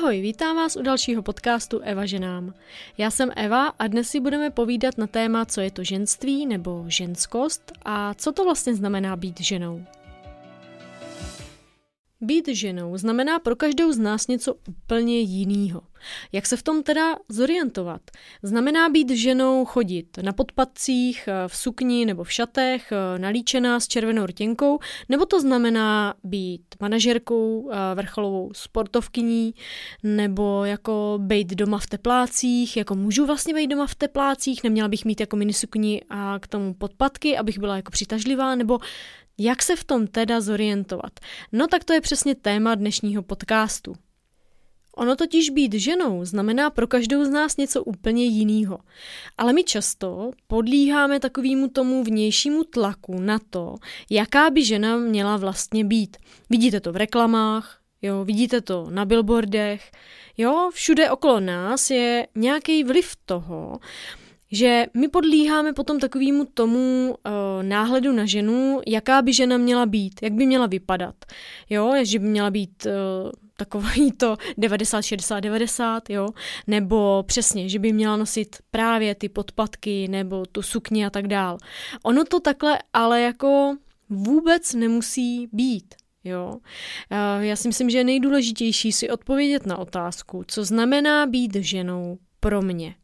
Ahoj, vítám vás u dalšího podcastu Eva ženám. Já jsem Eva a dnes si budeme povídat na téma, co je to ženství nebo ženskost a co to vlastně znamená být ženou. Být ženou znamená pro každou z nás něco úplně jiného. Jak se v tom teda zorientovat? Znamená být ženou chodit na podpadcích, v sukni nebo v šatech, nalíčená s červenou rtěnkou, nebo to znamená být manažerkou, vrcholovou sportovkyní, nebo jako být doma v teplácích, jako můžu vlastně být doma v teplácích, neměla bych mít jako minisukni a k tomu podpatky, abych byla jako přitažlivá, nebo jak se v tom teda zorientovat? No tak to je přesně téma dnešního podcastu. Ono totiž být ženou znamená pro každou z nás něco úplně jiného. Ale my často podlíháme takovému tomu vnějšímu tlaku na to, jaká by žena měla vlastně být. Vidíte to v reklamách, jo, vidíte to na billboardech, jo, všude okolo nás je nějaký vliv toho, že my podlíháme potom takovému tomu uh, náhledu na ženu, jaká by žena měla být, jak by měla vypadat. Jo, že by měla být uh, takový to 90, 60, 90, jo, nebo přesně, že by měla nosit právě ty podpatky nebo tu sukni a tak dál. Ono to takhle ale jako vůbec nemusí být. Jo. Já si myslím, že je nejdůležitější si odpovědět na otázku, co znamená být ženou pro mě.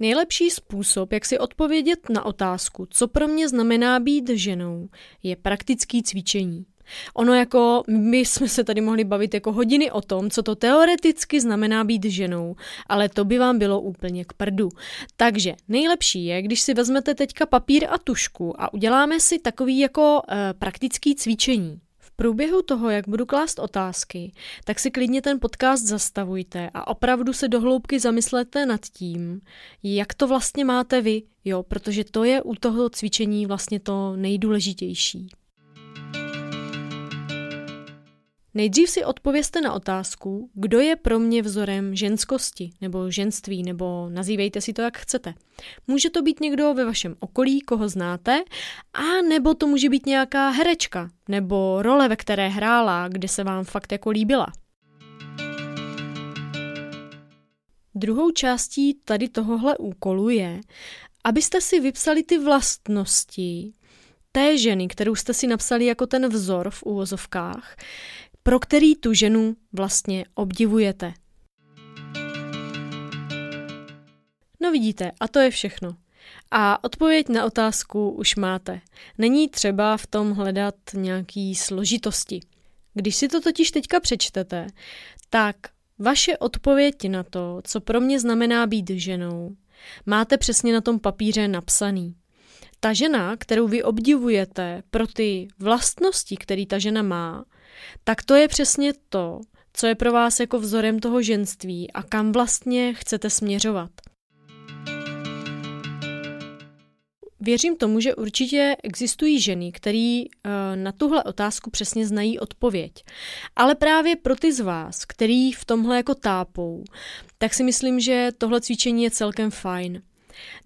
Nejlepší způsob, jak si odpovědět na otázku, co pro mě znamená být ženou, je praktický cvičení. Ono jako, my jsme se tady mohli bavit jako hodiny o tom, co to teoreticky znamená být ženou, ale to by vám bylo úplně k prdu. Takže nejlepší je, když si vezmete teďka papír a tušku a uděláme si takový jako e, praktický cvičení průběhu toho, jak budu klást otázky, tak si klidně ten podcast zastavujte a opravdu se dohloubky zamyslete nad tím, jak to vlastně máte vy, jo, protože to je u toho cvičení vlastně to nejdůležitější. Nejdřív si odpověste na otázku, kdo je pro mě vzorem ženskosti nebo ženství, nebo nazývejte si to, jak chcete. Může to být někdo ve vašem okolí, koho znáte, a nebo to může být nějaká herečka, nebo role, ve které hrála, kde se vám fakt jako líbila. Druhou částí tady tohohle úkolu je, abyste si vypsali ty vlastnosti té ženy, kterou jste si napsali jako ten vzor v úvozovkách, pro který tu ženu vlastně obdivujete. No vidíte, a to je všechno. A odpověď na otázku už máte. Není třeba v tom hledat nějaký složitosti. Když si to totiž teďka přečtete, tak vaše odpověď na to, co pro mě znamená být ženou, máte přesně na tom papíře napsaný. Ta žena, kterou vy obdivujete pro ty vlastnosti, které ta žena má, tak to je přesně to, co je pro vás jako vzorem toho ženství a kam vlastně chcete směřovat. Věřím tomu, že určitě existují ženy, které uh, na tuhle otázku přesně znají odpověď. Ale právě pro ty z vás, který v tomhle jako tápou, tak si myslím, že tohle cvičení je celkem fajn.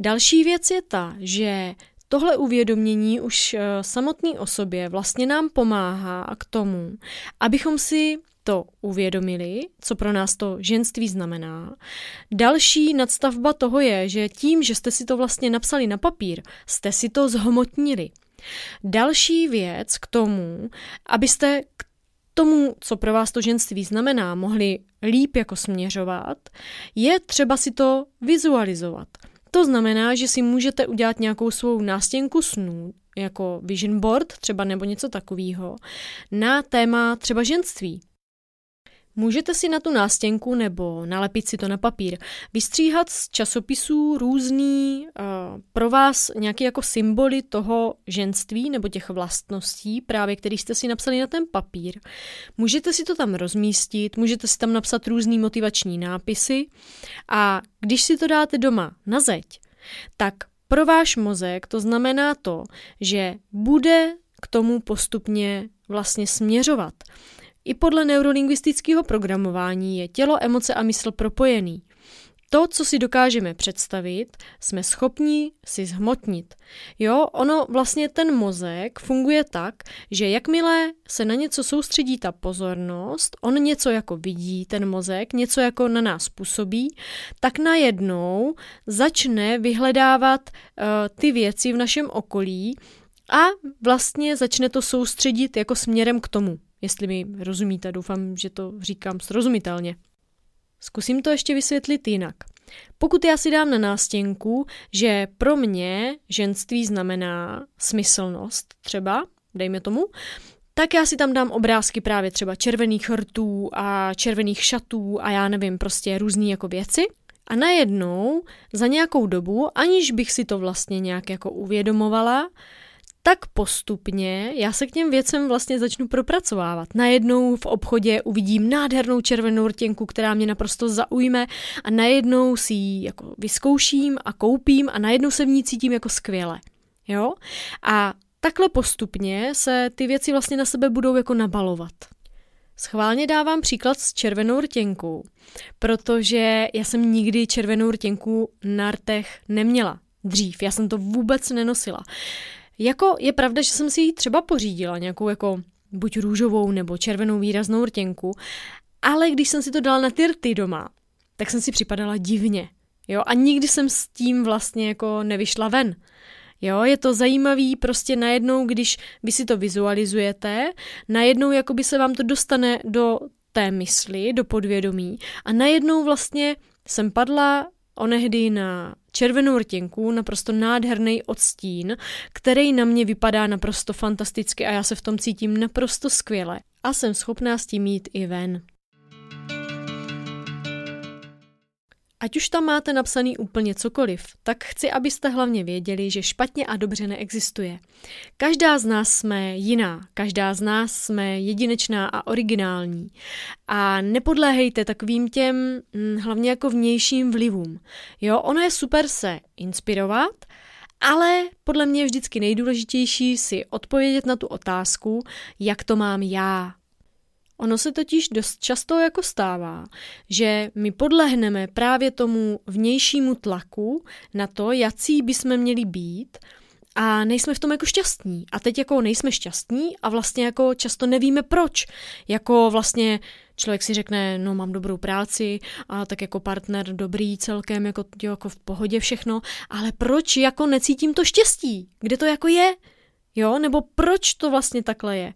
Další věc je ta, že Tohle uvědomění už eh, samotný osobě vlastně nám pomáhá k tomu, abychom si to uvědomili, co pro nás to ženství znamená. Další nadstavba toho je, že tím, že jste si to vlastně napsali na papír, jste si to zhmotnili. Další věc k tomu, abyste k tomu, co pro vás to ženství znamená, mohli líp jako směřovat, je třeba si to vizualizovat. To znamená, že si můžete udělat nějakou svou nástěnku snů, jako vision board třeba nebo něco takového, na téma třeba ženství. Můžete si na tu nástěnku nebo nalepit si to na papír vystříhat z časopisů různý uh, pro vás nějaké jako symboly toho ženství nebo těch vlastností, právě který jste si napsali na ten papír. Můžete si to tam rozmístit, můžete si tam napsat různý motivační nápisy a když si to dáte doma na zeď, tak pro váš mozek to znamená to, že bude k tomu postupně vlastně směřovat. I podle neurolingvistického programování je tělo, emoce a mysl propojený. to, co si dokážeme představit, jsme schopni si zhmotnit. Jo, ono vlastně ten mozek funguje tak, že jakmile se na něco soustředí ta pozornost, on něco jako vidí, ten mozek, něco jako na nás působí, tak najednou začne vyhledávat uh, ty věci v našem okolí a vlastně začne to soustředit jako směrem k tomu. Jestli mi rozumíte, doufám, že to říkám srozumitelně. Zkusím to ještě vysvětlit jinak. Pokud já si dám na nástěnku, že pro mě ženství znamená smyslnost třeba, dejme tomu, tak já si tam dám obrázky právě třeba červených hrtů a červených šatů a já nevím, prostě různé jako věci. A najednou za nějakou dobu, aniž bych si to vlastně nějak jako uvědomovala, tak postupně já se k těm věcem vlastně začnu propracovávat. Najednou v obchodě uvidím nádhernou červenou rtěnku, která mě naprosto zaujme a najednou si ji jako vyzkouším a koupím a najednou se v ní cítím jako skvěle. Jo? A takhle postupně se ty věci vlastně na sebe budou jako nabalovat. Schválně dávám příklad s červenou rtěnkou, protože já jsem nikdy červenou rtěnku na rtech neměla. Dřív, já jsem to vůbec nenosila. Jako je pravda, že jsem si ji třeba pořídila, nějakou jako buď růžovou nebo červenou výraznou rtěnku, ale když jsem si to dala na ty rty doma, tak jsem si připadala divně. Jo, a nikdy jsem s tím vlastně jako nevyšla ven. Jo, je to zajímavý prostě najednou, když vy si to vizualizujete, najednou jako by se vám to dostane do té mysli, do podvědomí a najednou vlastně jsem padla onehdy na červenou rtěnku, naprosto nádherný odstín, který na mě vypadá naprosto fantasticky a já se v tom cítím naprosto skvěle a jsem schopná s tím jít i ven. Ať už tam máte napsaný úplně cokoliv, tak chci, abyste hlavně věděli, že špatně a dobře neexistuje. Každá z nás jsme jiná, každá z nás jsme jedinečná a originální. A nepodléhejte takovým těm hm, hlavně jako vnějším vlivům. Jo, ono je super se inspirovat, ale podle mě je vždycky nejdůležitější si odpovědět na tu otázku, jak to mám já, Ono se totiž dost často jako stává, že my podlehneme právě tomu vnějšímu tlaku na to, jací bychom měli být a nejsme v tom jako šťastní. A teď jako nejsme šťastní a vlastně jako často nevíme proč. Jako vlastně člověk si řekne, no mám dobrou práci a tak jako partner dobrý celkem, jako, jako v pohodě všechno, ale proč jako necítím to štěstí? Kde to jako je? Jo, nebo proč to vlastně takhle je?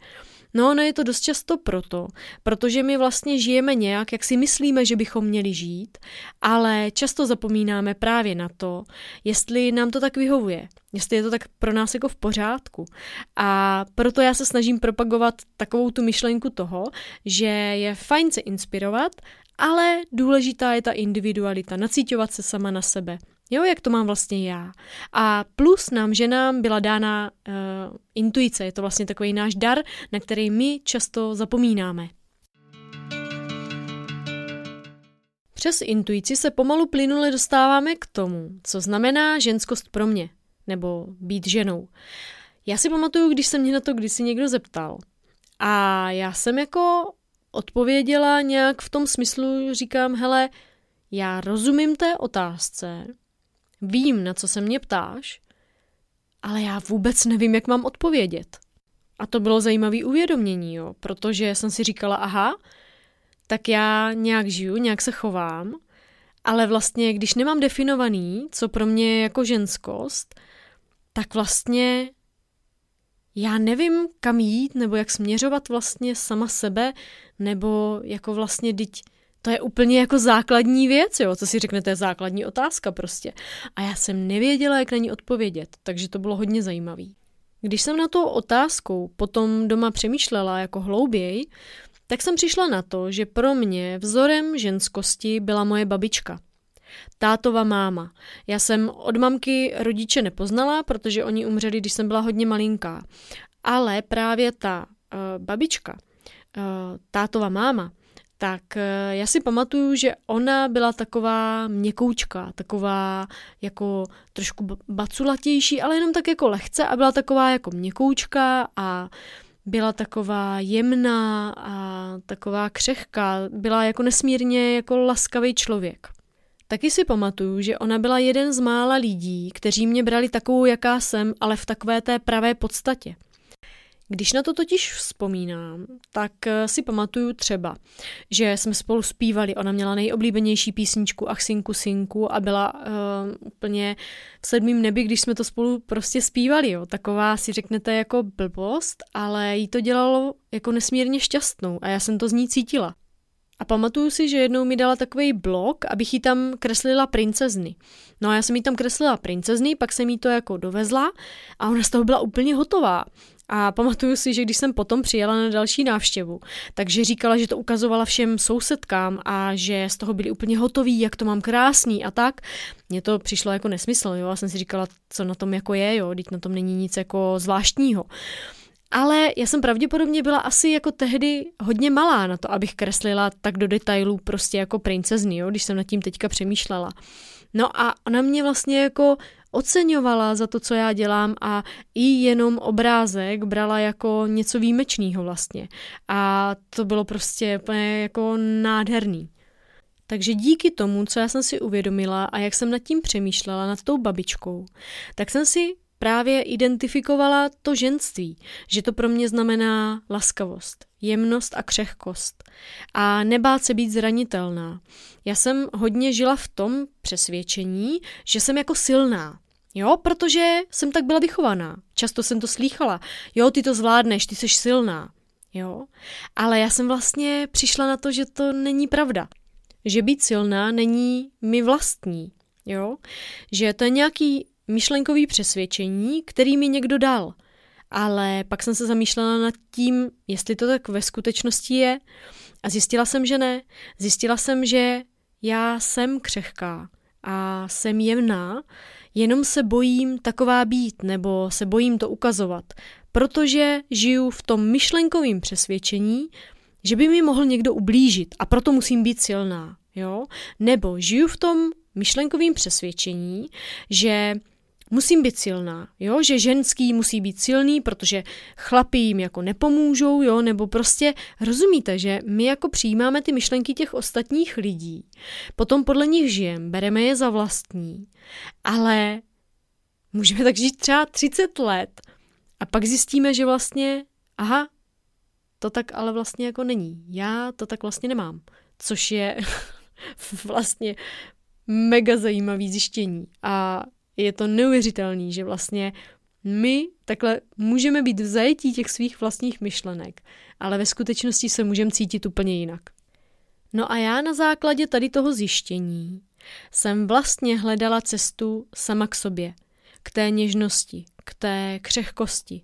No, no je to dost často proto, protože my vlastně žijeme nějak, jak si myslíme, že bychom měli žít, ale často zapomínáme právě na to, jestli nám to tak vyhovuje, jestli je to tak pro nás jako v pořádku. A proto já se snažím propagovat takovou tu myšlenku toho, že je fajn se inspirovat, ale důležitá je ta individualita, nacítovat se sama na sebe. Jo, jak to mám vlastně já. A plus nám ženám byla dána uh, intuice, je to vlastně takový náš dar, na který my často zapomínáme. Přes intuici se pomalu plynule dostáváme k tomu, co znamená ženskost pro mě, nebo být ženou. Já si pamatuju, když se mě na to kdysi někdo zeptal. A já jsem jako odpověděla nějak v tom smyslu, říkám, hele, já rozumím té otázce, Vím, na co se mě ptáš, ale já vůbec nevím, jak mám odpovědět. A to bylo zajímavé uvědomění, jo, protože jsem si říkala, aha, tak já nějak žiju, nějak se chovám, ale vlastně, když nemám definovaný, co pro mě je jako ženskost, tak vlastně já nevím, kam jít, nebo jak směřovat vlastně sama sebe, nebo jako vlastně, teď to je úplně jako základní věc, jo, co si řeknete, základní otázka prostě. A já jsem nevěděla, jak na ní odpovědět, takže to bylo hodně zajímavý. Když jsem na to otázkou potom doma přemýšlela jako hlouběji, tak jsem přišla na to, že pro mě vzorem ženskosti byla moje babička. Tátova máma. Já jsem od mamky rodiče nepoznala, protože oni umřeli, když jsem byla hodně malinká. Ale právě ta uh, babička, uh, tátova máma, tak eh, já si pamatuju, že ona byla taková měkoučka, taková jako trošku baculatější, ale jenom tak jako lehce a byla taková jako měkoučka a byla taková jemná a taková křehká, byla jako nesmírně jako laskavý člověk. Taky si pamatuju, že ona byla jeden z mála lidí, kteří mě brali takovou, jaká jsem, ale v takové té pravé podstatě. Když na to totiž vzpomínám, tak eh, si pamatuju třeba, že jsme spolu zpívali, ona měla nejoblíbenější písničku Ach synku synku a byla uh, úplně v sedmém nebi, když jsme to spolu prostě zpívali, jo. Taková si řeknete jako blbost, ale jí to dělalo jako nesmírně šťastnou a já jsem to z ní cítila. A pamatuju si, že jednou mi dala takový blok, abych jí tam kreslila princezny. No a já jsem jí tam kreslila princezny, pak jsem jí to jako dovezla a ona z toho byla úplně hotová. A pamatuju si, že když jsem potom přijela na další návštěvu, takže říkala, že to ukazovala všem sousedkám a že z toho byli úplně hotoví, jak to mám krásný a tak. Mně to přišlo jako nesmysl, jo, já jsem si říkala, co na tom jako je, jo, teď na tom není nic jako zvláštního. Ale já jsem pravděpodobně byla asi jako tehdy hodně malá na to, abych kreslila tak do detailů prostě jako princezny, jo, když jsem nad tím teďka přemýšlela. No a ona mě vlastně jako oceňovala za to, co já dělám a i jenom obrázek brala jako něco výjimečného vlastně. A to bylo prostě jako nádherný. Takže díky tomu, co já jsem si uvědomila a jak jsem nad tím přemýšlela, nad tou babičkou, tak jsem si právě identifikovala to ženství, že to pro mě znamená laskavost, jemnost a křehkost a nebát se být zranitelná. Já jsem hodně žila v tom přesvědčení, že jsem jako silná, Jo, protože jsem tak byla vychovaná. Často jsem to slýchala. Jo, ty to zvládneš, ty jsi silná. Jo, ale já jsem vlastně přišla na to, že to není pravda. Že být silná není mi vlastní. Jo, že to je nějaký myšlenkový přesvědčení, který mi někdo dal. Ale pak jsem se zamýšlela nad tím, jestli to tak ve skutečnosti je. A zjistila jsem, že ne. Zjistila jsem, že já jsem křehká a jsem jemná, jenom se bojím taková být nebo se bojím to ukazovat, protože žiju v tom myšlenkovém přesvědčení, že by mi mohl někdo ublížit a proto musím být silná. Jo? Nebo žiju v tom myšlenkovém přesvědčení, že musím být silná, jo, že ženský musí být silný, protože chlapi jim jako nepomůžou, jo, nebo prostě rozumíte, že my jako přijímáme ty myšlenky těch ostatních lidí, potom podle nich žijeme, bereme je za vlastní, ale můžeme tak žít třeba 30 let a pak zjistíme, že vlastně, aha, to tak ale vlastně jako není. Já to tak vlastně nemám, což je vlastně mega zajímavý zjištění. A je to neuvěřitelný, že vlastně my takhle můžeme být v zajetí těch svých vlastních myšlenek, ale ve skutečnosti se můžeme cítit úplně jinak. No a já na základě tady toho zjištění jsem vlastně hledala cestu sama k sobě, k té něžnosti, k té křehkosti.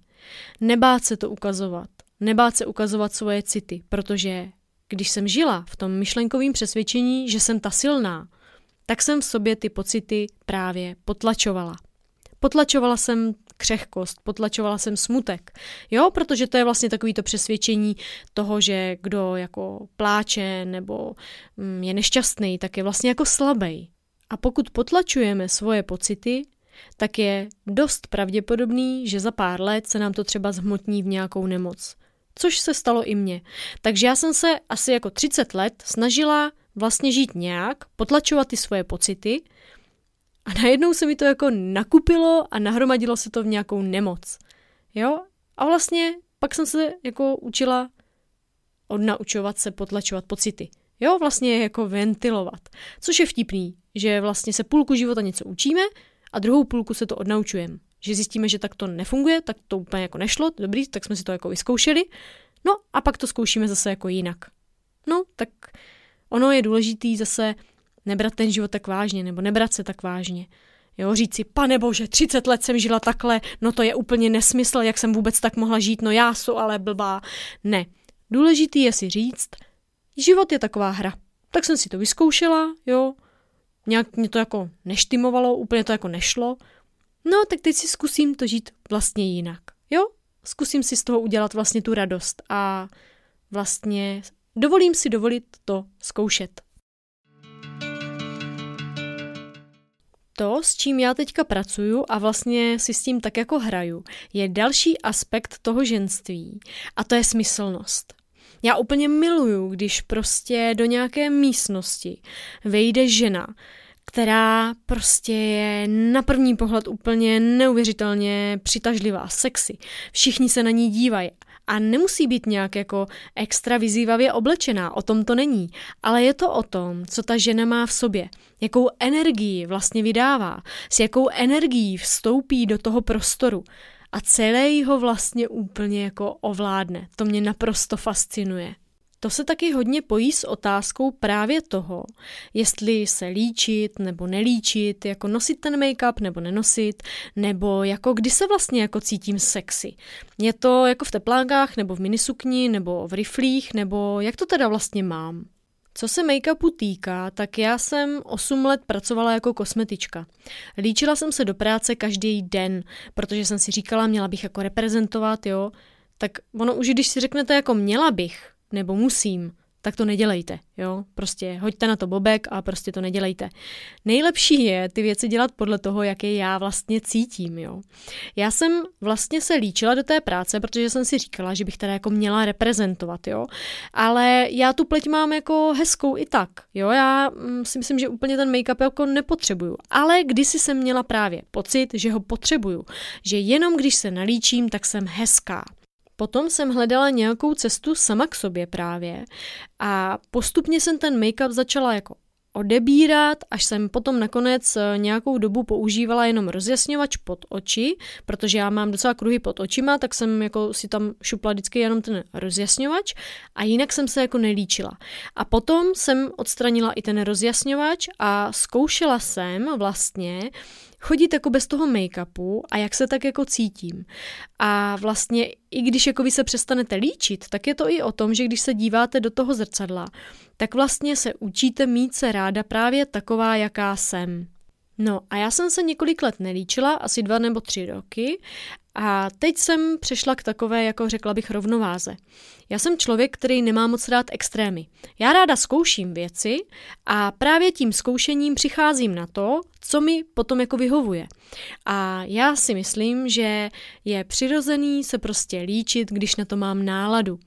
Nebát se to ukazovat, nebát se ukazovat svoje city, protože když jsem žila v tom myšlenkovém přesvědčení, že jsem ta silná, tak jsem v sobě ty pocity právě potlačovala. Potlačovala jsem křehkost, potlačovala jsem smutek. Jo, protože to je vlastně takový to přesvědčení toho, že kdo jako pláče nebo mm, je nešťastný, tak je vlastně jako slabý. A pokud potlačujeme svoje pocity, tak je dost pravděpodobný, že za pár let se nám to třeba zhmotní v nějakou nemoc. Což se stalo i mně. Takže já jsem se asi jako 30 let snažila vlastně žít nějak, potlačovat ty svoje pocity a najednou se mi to jako nakupilo a nahromadilo se to v nějakou nemoc. Jo? A vlastně pak jsem se jako učila odnaučovat se potlačovat pocity. Jo, vlastně jako ventilovat. Což je vtipný, že vlastně se půlku života něco učíme a druhou půlku se to odnaučujeme. Že zjistíme, že tak to nefunguje, tak to úplně jako nešlo, dobrý, tak jsme si to jako vyzkoušeli. No a pak to zkoušíme zase jako jinak. No, tak Ono je důležitý zase nebrat ten život tak vážně, nebo nebrat se tak vážně. Jo, říct si, pane bože, 30 let jsem žila takhle, no to je úplně nesmysl, jak jsem vůbec tak mohla žít, no já jsem ale blbá. Ne. Důležitý je si říct, život je taková hra. Tak jsem si to vyzkoušela, jo, nějak mě to jako neštimovalo, úplně to jako nešlo. No, tak teď si zkusím to žít vlastně jinak, jo? Zkusím si z toho udělat vlastně tu radost a vlastně Dovolím si dovolit to zkoušet. To, s čím já teďka pracuju a vlastně si s tím tak jako hraju, je další aspekt toho ženství a to je smyslnost. Já úplně miluju, když prostě do nějaké místnosti vejde žena, která prostě je na první pohled úplně neuvěřitelně přitažlivá, sexy. Všichni se na ní dívají a nemusí být nějak jako extra vyzývavě oblečená, o tom to není, ale je to o tom, co ta žena má v sobě, jakou energii vlastně vydává, s jakou energií vstoupí do toho prostoru a celé ho vlastně úplně jako ovládne. To mě naprosto fascinuje. To se taky hodně pojí s otázkou právě toho, jestli se líčit nebo nelíčit, jako nosit ten make-up nebo nenosit, nebo jako kdy se vlastně jako cítím sexy. Je to jako v teplánkách, nebo v minisukni, nebo v riflích, nebo jak to teda vlastně mám? Co se make-upu týká, tak já jsem 8 let pracovala jako kosmetička. Líčila jsem se do práce každý den, protože jsem si říkala, měla bych jako reprezentovat, jo. Tak ono už, když si řeknete jako měla bych, nebo musím, tak to nedělejte, jo. Prostě hoďte na to bobek a prostě to nedělejte. Nejlepší je ty věci dělat podle toho, jaké já vlastně cítím, jo. Já jsem vlastně se líčila do té práce, protože jsem si říkala, že bych teda jako měla reprezentovat, jo. Ale já tu pleť mám jako hezkou i tak, jo. Já mm, si myslím, že úplně ten make-up jako nepotřebuju. Ale kdysi jsem měla právě pocit, že ho potřebuju. Že jenom když se nalíčím, tak jsem hezká. Potom jsem hledala nějakou cestu sama k sobě právě a postupně jsem ten make-up začala jako odebírat, až jsem potom nakonec eh, nějakou dobu používala jenom rozjasňovač pod oči, protože já mám docela kruhy pod očima, tak jsem jako si tam šupla vždycky jenom ten rozjasňovač a jinak jsem se jako nelíčila. A potom jsem odstranila i ten rozjasňovač a zkoušela jsem vlastně chodit jako bez toho make-upu a jak se tak jako cítím. A vlastně i když jako vy se přestanete líčit, tak je to i o tom, že když se díváte do toho zrcadla, tak vlastně se učíte mít se ráda právě taková, jaká jsem. No a já jsem se několik let nelíčila, asi dva nebo tři roky a teď jsem přešla k takové, jako řekla bych, rovnováze. Já jsem člověk, který nemá moc rád extrémy. Já ráda zkouším věci a právě tím zkoušením přicházím na to, co mi potom jako vyhovuje. A já si myslím, že je přirozený se prostě líčit, když na to mám náladu.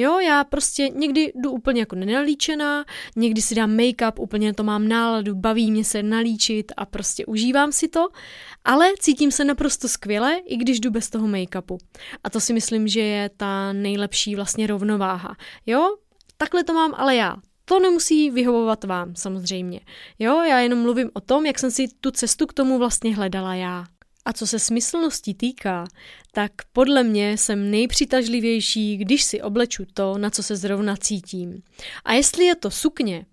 Jo, já prostě někdy jdu úplně jako nenalíčená, někdy si dám make-up, úplně to mám náladu, baví mě se nalíčit a prostě užívám si to, ale cítím se naprosto skvěle, i když jdu bez toho make-upu. A to si myslím, že je ta nejlepší vlastně rovnováha. Jo, takhle to mám ale já. To nemusí vyhovovat vám, samozřejmě. Jo, já jenom mluvím o tom, jak jsem si tu cestu k tomu vlastně hledala já. A co se smyslnosti týká, tak podle mě jsem nejpřitažlivější, když si obleču to, na co se zrovna cítím. A jestli je to sukně,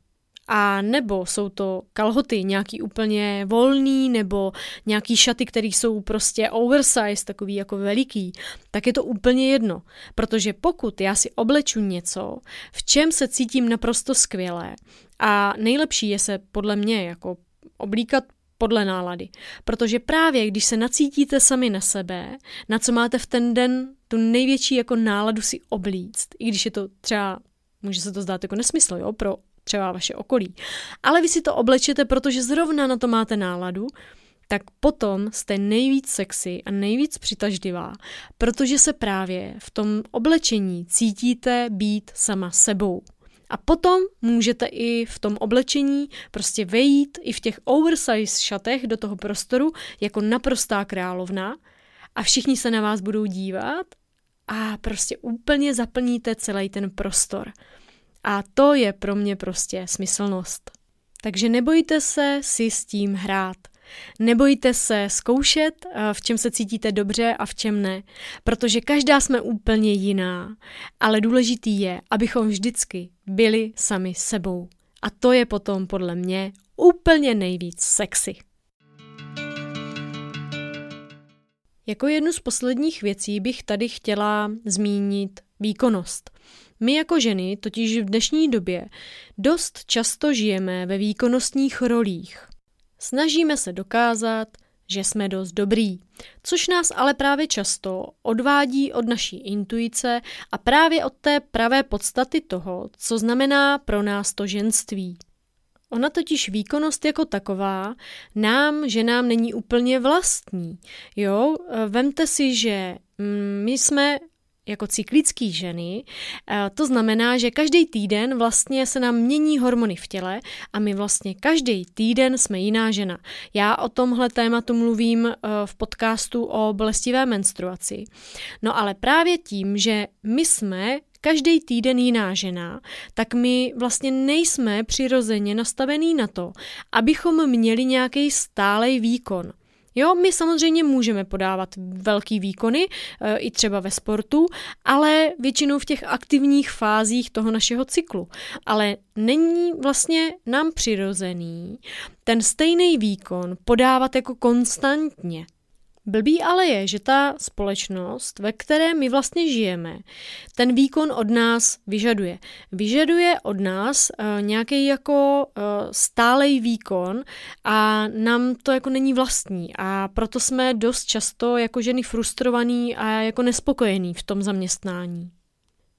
a nebo jsou to kalhoty nějaký úplně volný, nebo nějaký šaty, které jsou prostě oversize, takový jako veliký, tak je to úplně jedno. Protože pokud já si obleču něco, v čem se cítím naprosto skvěle, a nejlepší je se podle mě jako oblíkat podle nálady. Protože právě když se nacítíte sami na sebe, na co máte v ten den tu největší jako náladu si oblíct, i když je to třeba, může se to zdát jako nesmysl, jo, pro třeba vaše okolí. Ale vy si to oblečete, protože zrovna na to máte náladu, tak potom jste nejvíc sexy a nejvíc přitažlivá, protože se právě v tom oblečení cítíte být sama sebou. A potom můžete i v tom oblečení prostě vejít i v těch oversize šatech do toho prostoru jako naprostá královna a všichni se na vás budou dívat a prostě úplně zaplníte celý ten prostor. A to je pro mě prostě smyslnost. Takže nebojte se si s tím hrát. Nebojte se zkoušet, eh, v čem se cítíte dobře a v čem ne, protože každá jsme úplně jiná, ale důležitý je, abychom vždycky byli sami sebou. A to je potom podle mě úplně nejvíc sexy. Jako jednu z posledních věcí bych tady chtěla zmínit výkonnost. My jako ženy totiž v dnešní době dost často žijeme ve výkonnostních rolích. Snažíme se dokázat, že jsme dost dobrý, což nás ale právě často odvádí od naší intuice a právě od té pravé podstaty toho, co znamená pro nás to ženství. Ona totiž výkonnost jako taková nám, že nám není úplně vlastní. Jo, vemte si, že mm, my jsme jako cyklický ženy, eh, to znamená, že každý týden vlastně se nám mění hormony v těle a my vlastně každý týden jsme jiná žena. Já o tomhle tématu mluvím eh, v podcastu o bolestivé menstruaci. No ale právě tím, že my jsme každý týden jiná žena, tak my vlastně nejsme přirozeně nastavený na to, abychom měli nějaký stálej výkon. Jo, my samozřejmě můžeme podávat velký výkony, e, i třeba ve sportu, ale většinou v těch aktivních fázích toho našeho cyklu. Ale není vlastně nám přirozený ten stejný výkon podávat jako konstantně. Blbý ale je, že ta společnost, ve které my vlastně žijeme, ten výkon od nás vyžaduje. Vyžaduje od nás uh, nějaký jako uh, stálej výkon a nám to jako není vlastní a proto jsme dost často jako ženy frustrovaný a jako nespokojený v tom zaměstnání.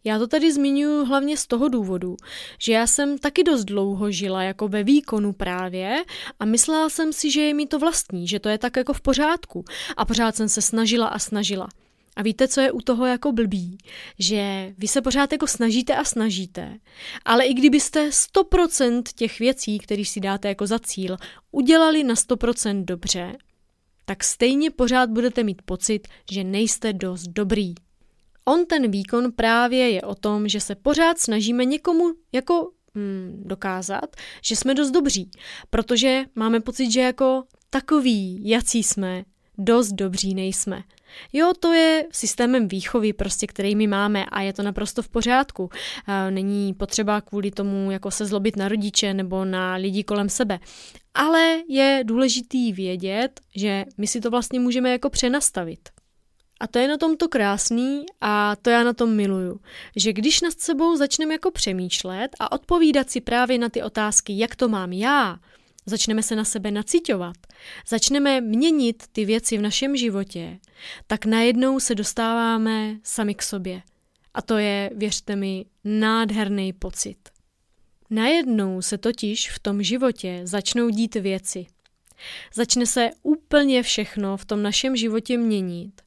Já to tady zmiňuji hlavně z toho důvodu, že já jsem taky dost dlouho žila jako ve výkonu právě a myslela jsem si, že je mi to vlastní, že to je tak jako v pořádku a pořád jsem se snažila a snažila. A víte, co je u toho jako blbý? Že vy se pořád jako snažíte a snažíte, ale i kdybyste 100% těch věcí, které si dáte jako za cíl, udělali na 100% dobře, tak stejně pořád budete mít pocit, že nejste dost dobrý. On ten výkon právě je o tom, že se pořád snažíme někomu jako hmm, dokázat, že jsme dost dobří, protože máme pocit, že jako takový, jací jsme, dost dobří nejsme. Jo, to je systémem výchovy, prostě, který my máme a je to naprosto v pořádku. Není potřeba kvůli tomu jako se zlobit na rodiče nebo na lidi kolem sebe. Ale je důležitý vědět, že my si to vlastně můžeme jako přenastavit. A to je na tom to krásný a to já na tom miluju. Že když nad sebou začneme jako přemýšlet a odpovídat si právě na ty otázky, jak to mám já, začneme se na sebe nacitovat, začneme měnit ty věci v našem životě, tak najednou se dostáváme sami k sobě. A to je, věřte mi, nádherný pocit. Najednou se totiž v tom životě začnou dít věci. Začne se úplně všechno v tom našem životě měnit,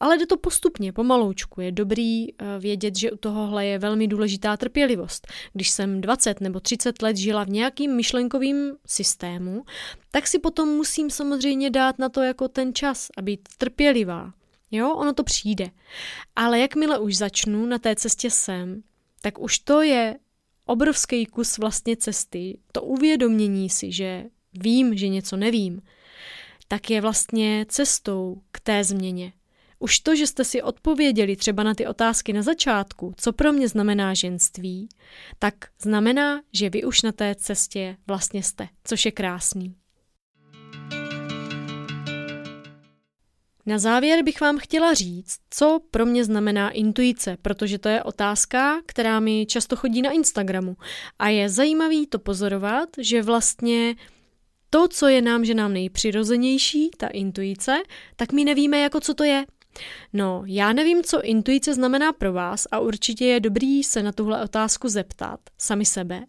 ale jde to postupně, pomaloučku. Je dobrý eh, vědět, že u tohohle je velmi důležitá trpělivost. Když jsem 20 nebo 30 let žila v nějakým myšlenkovým systému, tak si potom musím samozřejmě dát na to jako ten čas a být trpělivá. Jo, ono to přijde. Ale jakmile už začnu na té cestě sem, tak už to je obrovský kus vlastně cesty, to uvědomění si, že vím, že něco nevím, tak je vlastně cestou k té změně. Už to, že jste si odpověděli třeba na ty otázky na začátku, co pro mě znamená ženství, tak znamená, že vy už na té cestě vlastně jste, což je krásný. Na závěr bych vám chtěla říct, co pro mě znamená intuice, protože to je otázka, která mi často chodí na Instagramu. A je zajímavý to pozorovat, že vlastně to, co je nám, že nám nejpřirozenější, ta intuice, tak my nevíme, jako co to je. No, já nevím, co intuice znamená pro vás a určitě je dobrý se na tuhle otázku zeptat sami sebe,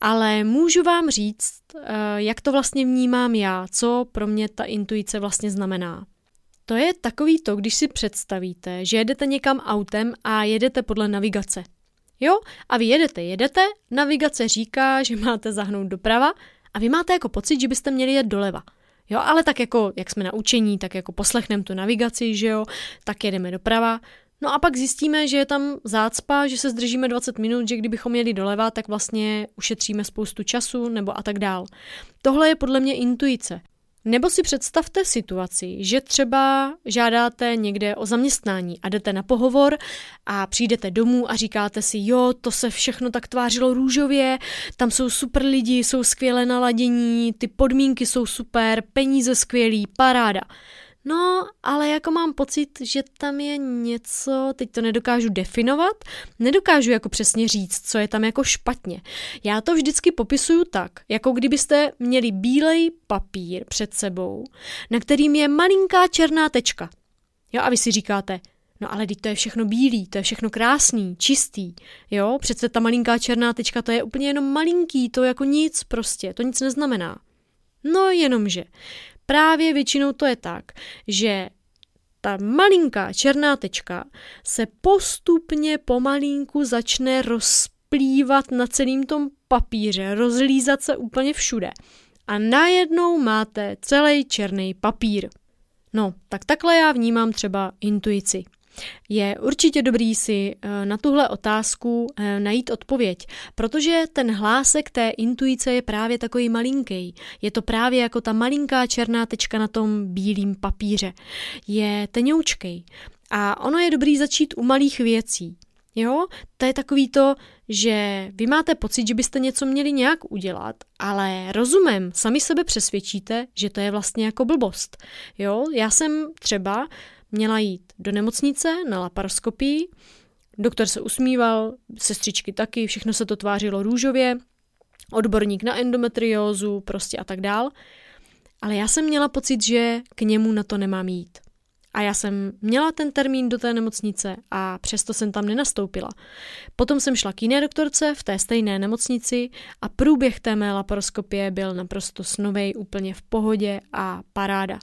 ale můžu vám říct, eh, jak to vlastně vnímám já, co pro mě ta intuice vlastně znamená. To je takový to, když si představíte, že jedete někam autem a jedete podle navigace. Jo, a vy jedete, jedete, navigace říká, že máte zahnout doprava a vy máte jako pocit, že byste měli jet doleva. Jo, ale tak jako, jak jsme na učení, tak jako poslechneme tu navigaci, že jo, tak jedeme doprava. No a pak zjistíme, že je tam zácpa, že se zdržíme 20 minut, že kdybychom jeli doleva, tak vlastně ušetříme spoustu času nebo a tak dál. Tohle je podle mě intuice. Nebo si představte situaci, že třeba žádáte někde o zaměstnání a jdete na pohovor a přijdete domů a říkáte si, jo, to se všechno tak tvářilo růžově, tam jsou super lidi, jsou skvěle naladění, ty podmínky jsou super, peníze skvělý, paráda. No, ale jako mám pocit, že tam je něco, teď to nedokážu definovat, nedokážu jako přesně říct, co je tam jako špatně. Já to vždycky popisuju tak, jako kdybyste měli bílej papír před sebou, na kterým je malinká černá tečka. Jo, a vy si říkáte, No ale teď to je všechno bílý, to je všechno krásný, čistý, jo? Přece ta malinká černá tečka, to je úplně jenom malinký, to jako nic prostě, to nic neznamená. No jenomže právě většinou to je tak, že ta malinká černá tečka se postupně pomalinku začne rozplývat na celém tom papíře, rozlízat se úplně všude. A najednou máte celý černý papír. No, tak takhle já vnímám třeba intuici. Je určitě dobrý si eh, na tuhle otázku eh, najít odpověď, protože ten hlásek té intuice je právě takový malinký. Je to právě jako ta malinká černá tečka na tom bílém papíře. Je tenoučkej. A ono je dobrý začít u malých věcí. Jo, to je takový to, že vy máte pocit, že byste něco měli nějak udělat, ale rozumem sami sebe přesvědčíte, že to je vlastně jako blbost. Jo, já jsem třeba měla jít do nemocnice na laparoskopii, doktor se usmíval, sestřičky taky, všechno se to tvářilo růžově, odborník na endometriózu, prostě a tak dál. Ale já jsem měla pocit, že k němu na to nemám jít. A já jsem měla ten termín do té nemocnice a přesto jsem tam nenastoupila. Potom jsem šla k jiné doktorce v té stejné nemocnici a průběh té mé laparoskopie byl naprosto snovej, úplně v pohodě a paráda.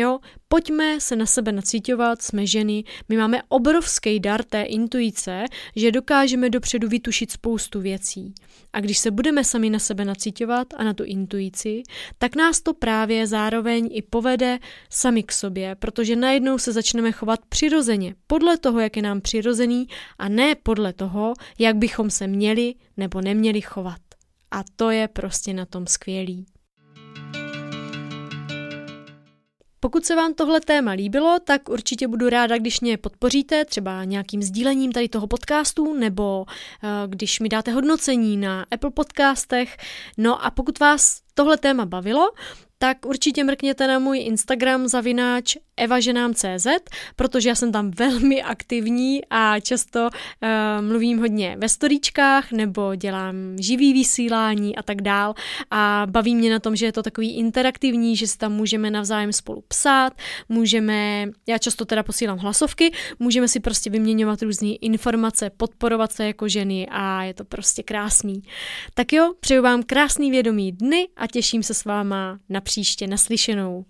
Jo, pojďme se na sebe nacítovat, jsme ženy, my máme obrovský dar té intuice, že dokážeme dopředu vytušit spoustu věcí. A když se budeme sami na sebe nacítovat a na tu intuici, tak nás to právě zároveň i povede sami k sobě, protože najednou se začneme chovat přirozeně, podle toho, jak je nám přirozený a ne podle toho, jak bychom se měli nebo neměli chovat. A to je prostě na tom skvělý. Pokud se vám tohle téma líbilo, tak určitě budu ráda, když mě podpoříte třeba nějakým sdílením tady toho podcastu nebo uh, když mi dáte hodnocení na Apple podcastech. No a pokud vás tohle téma bavilo, tak určitě mrkněte na můj Instagram zavináč evaženám.cz, protože já jsem tam velmi aktivní a často uh, mluvím hodně ve storíčkách nebo dělám živý vysílání a tak dál a baví mě na tom, že je to takový interaktivní, že si tam můžeme navzájem spolu psát, můžeme, já často teda posílám hlasovky, můžeme si prostě vyměňovat různé informace, podporovat se jako ženy a je to prostě krásný. Tak jo, přeju vám krásný vědomý dny a těším se s váma na příště naslyšenou.